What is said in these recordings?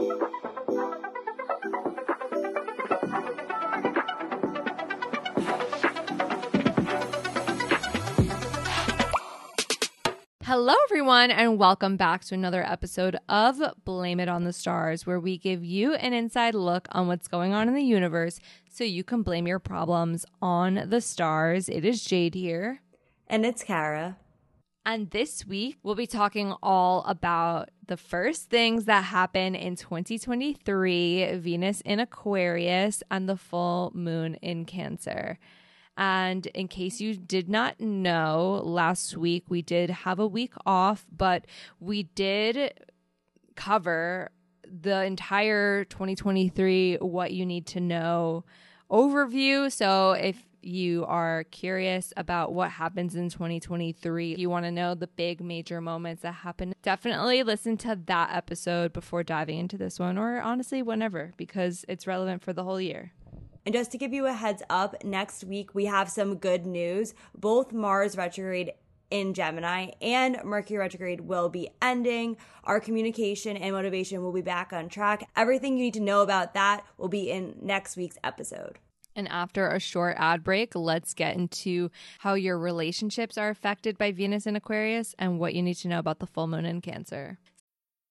Hello, everyone, and welcome back to another episode of Blame It on the Stars, where we give you an inside look on what's going on in the universe so you can blame your problems on the stars. It is Jade here. And it's Kara. And this week, we'll be talking all about the first things that happen in 2023 Venus in Aquarius and the full moon in Cancer. And in case you did not know, last week we did have a week off, but we did cover the entire 2023 what you need to know overview. So if you are curious about what happens in 2023, you want to know the big major moments that happen, definitely listen to that episode before diving into this one, or honestly, whenever, because it's relevant for the whole year. And just to give you a heads up, next week we have some good news. Both Mars retrograde in Gemini and Mercury retrograde will be ending. Our communication and motivation will be back on track. Everything you need to know about that will be in next week's episode. And after a short ad break, let's get into how your relationships are affected by Venus in Aquarius and what you need to know about the full moon in Cancer.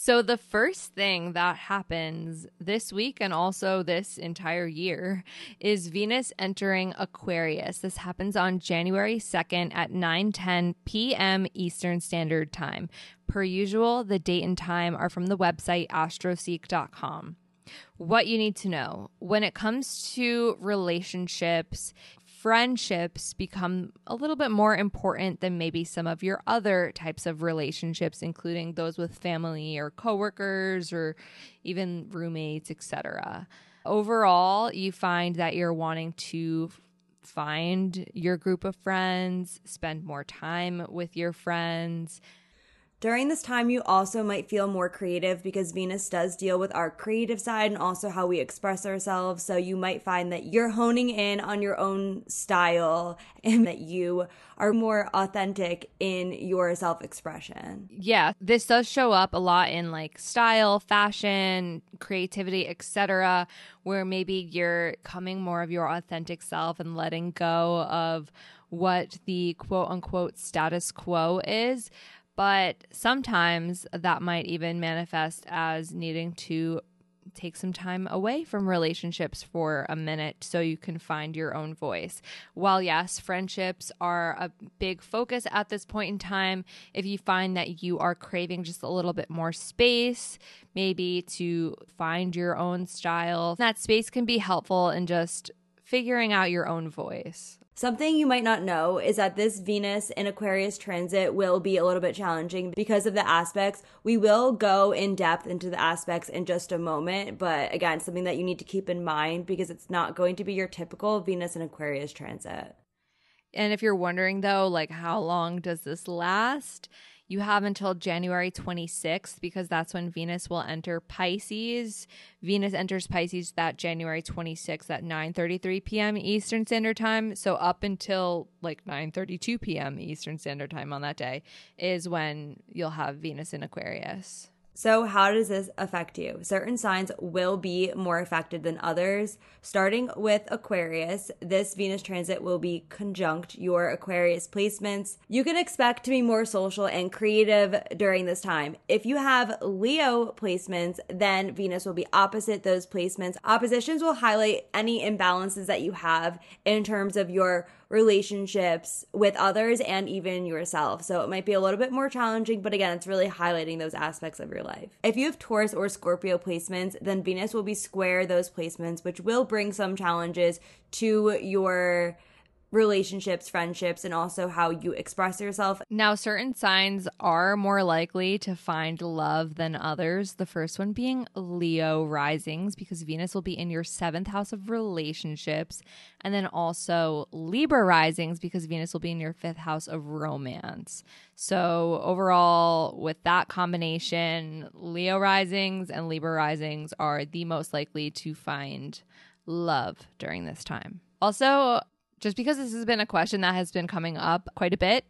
So, the first thing that happens this week and also this entire year is Venus entering Aquarius. This happens on January 2nd at 9 10 p.m. Eastern Standard Time. Per usual, the date and time are from the website astroseek.com. What you need to know when it comes to relationships, friendships become a little bit more important than maybe some of your other types of relationships including those with family or coworkers or even roommates etc overall you find that you're wanting to find your group of friends spend more time with your friends during this time, you also might feel more creative because Venus does deal with our creative side and also how we express ourselves. So you might find that you're honing in on your own style and that you are more authentic in your self expression. Yeah, this does show up a lot in like style, fashion, creativity, etc., where maybe you're coming more of your authentic self and letting go of what the quote unquote status quo is but sometimes that might even manifest as needing to take some time away from relationships for a minute so you can find your own voice. While, yes, friendships are a big focus at this point in time, if you find that you are craving just a little bit more space, maybe to find your own style, that space can be helpful in just figuring out your own voice. Something you might not know is that this Venus in Aquarius transit will be a little bit challenging because of the aspects. We will go in depth into the aspects in just a moment, but again, something that you need to keep in mind because it's not going to be your typical Venus in Aquarius transit. And if you're wondering though, like how long does this last? You have until January 26th because that's when Venus will enter Pisces. Venus enters Pisces that January 26th at 9:33 p.m. Eastern Standard Time. So up until like 9:32 p.m. Eastern Standard Time on that day is when you'll have Venus in Aquarius. So, how does this affect you? Certain signs will be more affected than others. Starting with Aquarius, this Venus transit will be conjunct your Aquarius placements. You can expect to be more social and creative during this time. If you have Leo placements, then Venus will be opposite those placements. Oppositions will highlight any imbalances that you have in terms of your relationships with others and even yourself. So it might be a little bit more challenging, but again, it's really highlighting those aspects of your life. If you have Taurus or Scorpio placements, then Venus will be square those placements, which will bring some challenges to your relationships, friendships, and also how you express yourself. Now, certain signs are more likely to find love than others. The first one being Leo risings, because Venus will be in your seventh house of relationships. And then also Libra risings, because Venus will be in your fifth house of romance. So, overall, with that combination, Leo risings and Libra risings are the most likely to find love during this time. Also, just because this has been a question that has been coming up quite a bit,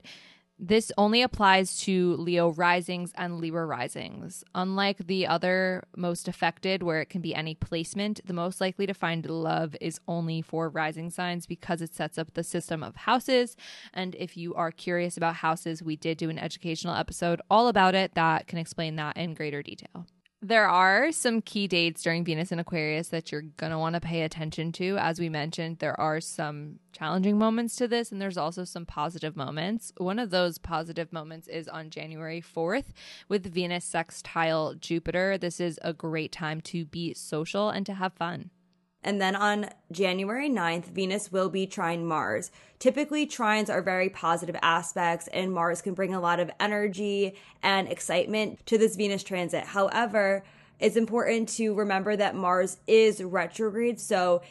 this only applies to Leo risings and Libra risings. Unlike the other most affected, where it can be any placement, the most likely to find love is only for rising signs because it sets up the system of houses. And if you are curious about houses, we did do an educational episode all about it that can explain that in greater detail. There are some key dates during Venus and Aquarius that you're going to want to pay attention to. As we mentioned, there are some challenging moments to this, and there's also some positive moments. One of those positive moments is on January 4th with Venus sextile Jupiter. This is a great time to be social and to have fun. And then on January 9th, Venus will be trine Mars. Typically, trines are very positive aspects, and Mars can bring a lot of energy and excitement to this Venus transit. However, it's important to remember that Mars is retrograde, so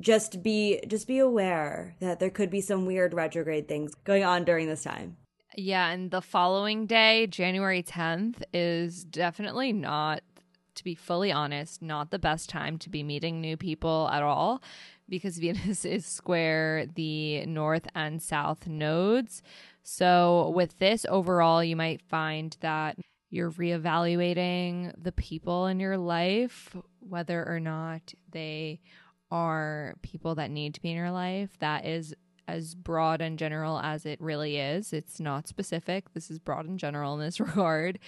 just be just be aware that there could be some weird retrograde things going on during this time. Yeah, and the following day, January 10th, is definitely not to be fully honest, not the best time to be meeting new people at all because Venus is square the north and south nodes. So, with this overall, you might find that you're reevaluating the people in your life, whether or not they are people that need to be in your life. That is as broad and general as it really is. It's not specific. This is broad and general in this regard.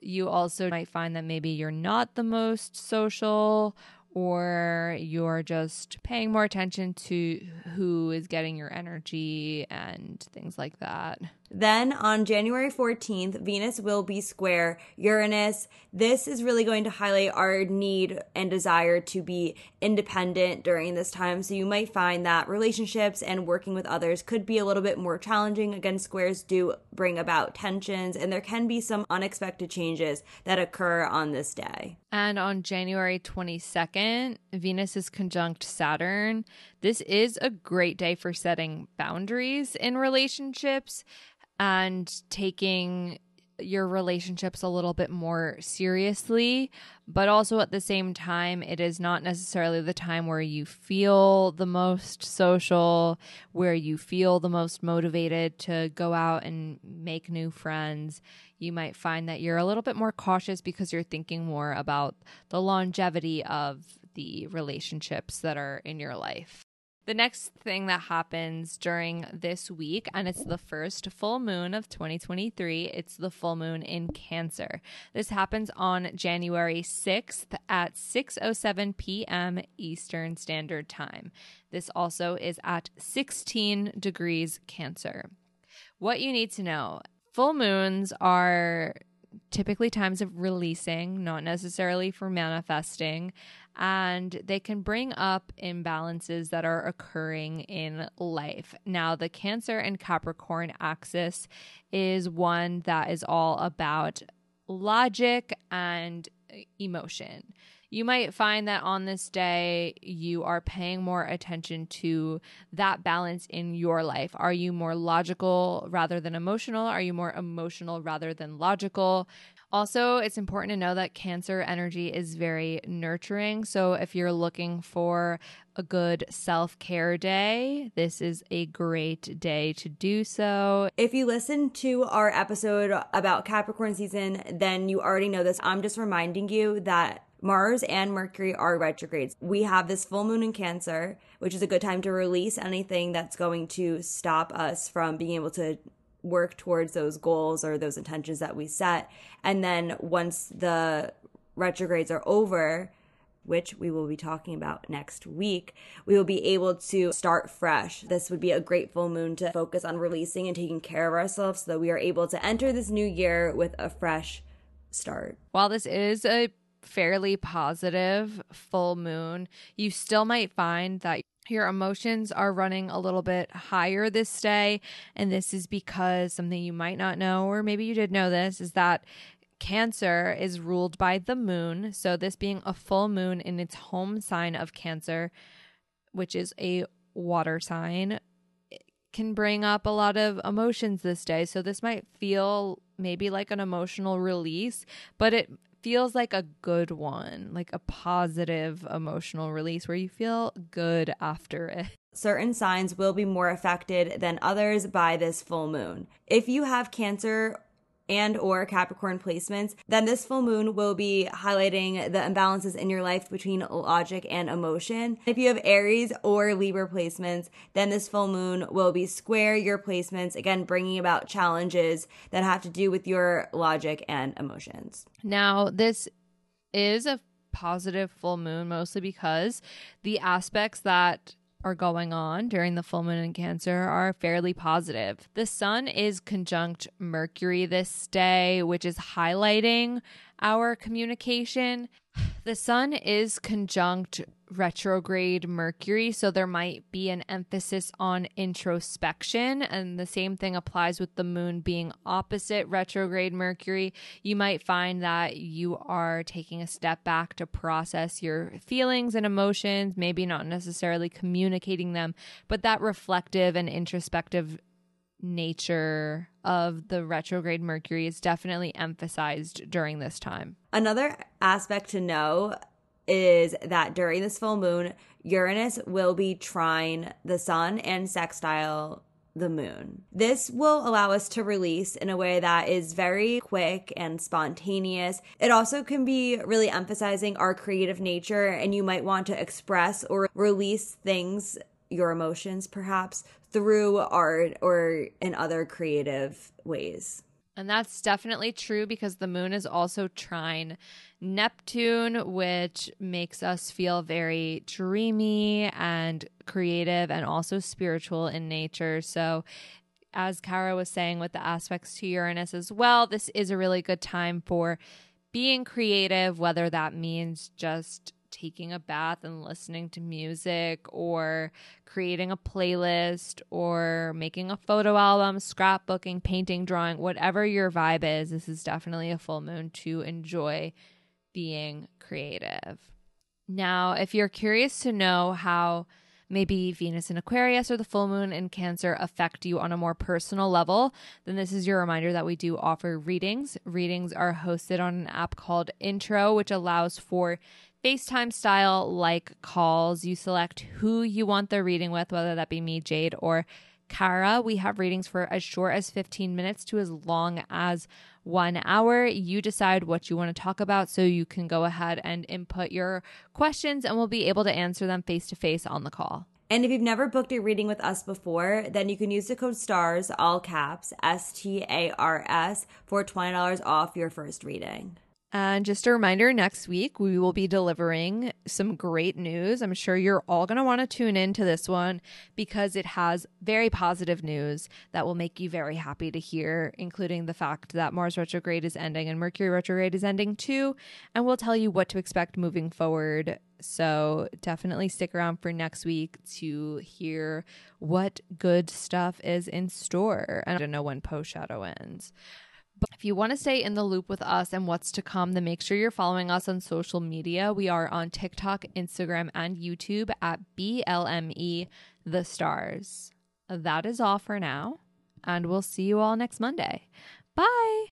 You also might find that maybe you're not the most social or you're just paying more attention to who is getting your energy and things like that. Then on January 14th, Venus will be square Uranus. This is really going to highlight our need and desire to be independent during this time. So you might find that relationships and working with others could be a little bit more challenging. Again, squares do bring about tensions, and there can be some unexpected changes that occur on this day. And on January 22nd, Venus is conjunct Saturn. This is a great day for setting boundaries in relationships and taking your relationships a little bit more seriously, but also at the same time, it is not necessarily the time where you feel the most social, where you feel the most motivated to go out and make new friends. You might find that you're a little bit more cautious because you're thinking more about the longevity of the relationships that are in your life. The next thing that happens during this week, and it's the first full moon of 2023, it's the full moon in Cancer. This happens on January 6th at 6:07 p.m. Eastern Standard Time. This also is at 16 degrees Cancer. What you need to know, full moons are typically times of releasing, not necessarily for manifesting and they can bring up imbalances that are occurring in life. Now, the Cancer and Capricorn axis is one that is all about logic and emotion. You might find that on this day, you are paying more attention to that balance in your life. Are you more logical rather than emotional? Are you more emotional rather than logical? Also, it's important to know that Cancer energy is very nurturing. So, if you're looking for a good self care day, this is a great day to do so. If you listen to our episode about Capricorn season, then you already know this. I'm just reminding you that Mars and Mercury are retrogrades. We have this full moon in Cancer, which is a good time to release anything that's going to stop us from being able to work towards those goals or those intentions that we set. And then once the retrogrades are over, which we will be talking about next week, we will be able to start fresh. This would be a great full moon to focus on releasing and taking care of ourselves so that we are able to enter this new year with a fresh start. While this is a fairly positive full moon, you still might find that your emotions are running a little bit higher this day. And this is because something you might not know, or maybe you did know this, is that Cancer is ruled by the moon. So, this being a full moon in its home sign of Cancer, which is a water sign, can bring up a lot of emotions this day. So, this might feel maybe like an emotional release, but it feels like a good one, like a positive emotional release where you feel good after it. Certain signs will be more affected than others by this full moon. If you have Cancer and or Capricorn placements, then this full moon will be highlighting the imbalances in your life between logic and emotion. If you have Aries or Libra placements, then this full moon will be square your placements, again bringing about challenges that have to do with your logic and emotions. Now, this is a positive full moon mostly because the aspects that are going on during the full moon in Cancer are fairly positive. The sun is conjunct Mercury this day, which is highlighting our communication. The sun is conjunct retrograde Mercury, so there might be an emphasis on introspection. And the same thing applies with the moon being opposite retrograde Mercury. You might find that you are taking a step back to process your feelings and emotions, maybe not necessarily communicating them, but that reflective and introspective nature of the retrograde Mercury is definitely emphasized during this time. Another aspect to know is that during this full moon, Uranus will be trine the sun and sextile the moon. This will allow us to release in a way that is very quick and spontaneous. It also can be really emphasizing our creative nature, and you might want to express or release things, your emotions perhaps, through art or in other creative ways. And that's definitely true because the moon is also trine Neptune, which makes us feel very dreamy and creative and also spiritual in nature. So, as Kara was saying with the aspects to Uranus as well, this is a really good time for being creative, whether that means just taking a bath and listening to music or creating a playlist or making a photo album, scrapbooking, painting, drawing, whatever your vibe is, this is definitely a full moon to enjoy being creative. Now, if you're curious to know how maybe Venus in Aquarius or the full moon in Cancer affect you on a more personal level, then this is your reminder that we do offer readings. Readings are hosted on an app called Intro, which allows for FaceTime style like calls. You select who you want the reading with, whether that be me, Jade, or Kara. We have readings for as short as 15 minutes to as long as one hour. You decide what you want to talk about so you can go ahead and input your questions and we'll be able to answer them face to face on the call. And if you've never booked a reading with us before, then you can use the code STARS, all caps, S T A R S, for $20 off your first reading. And just a reminder next week, we will be delivering some great news. I'm sure you're all going to want to tune in to this one because it has very positive news that will make you very happy to hear, including the fact that Mars retrograde is ending and Mercury retrograde is ending too. And we'll tell you what to expect moving forward. So definitely stick around for next week to hear what good stuff is in store. And I don't know when post shadow ends. But if you want to stay in the loop with us and what's to come, then make sure you're following us on social media. We are on TikTok, Instagram, and YouTube at BLME The Stars. That is all for now, and we'll see you all next Monday. Bye.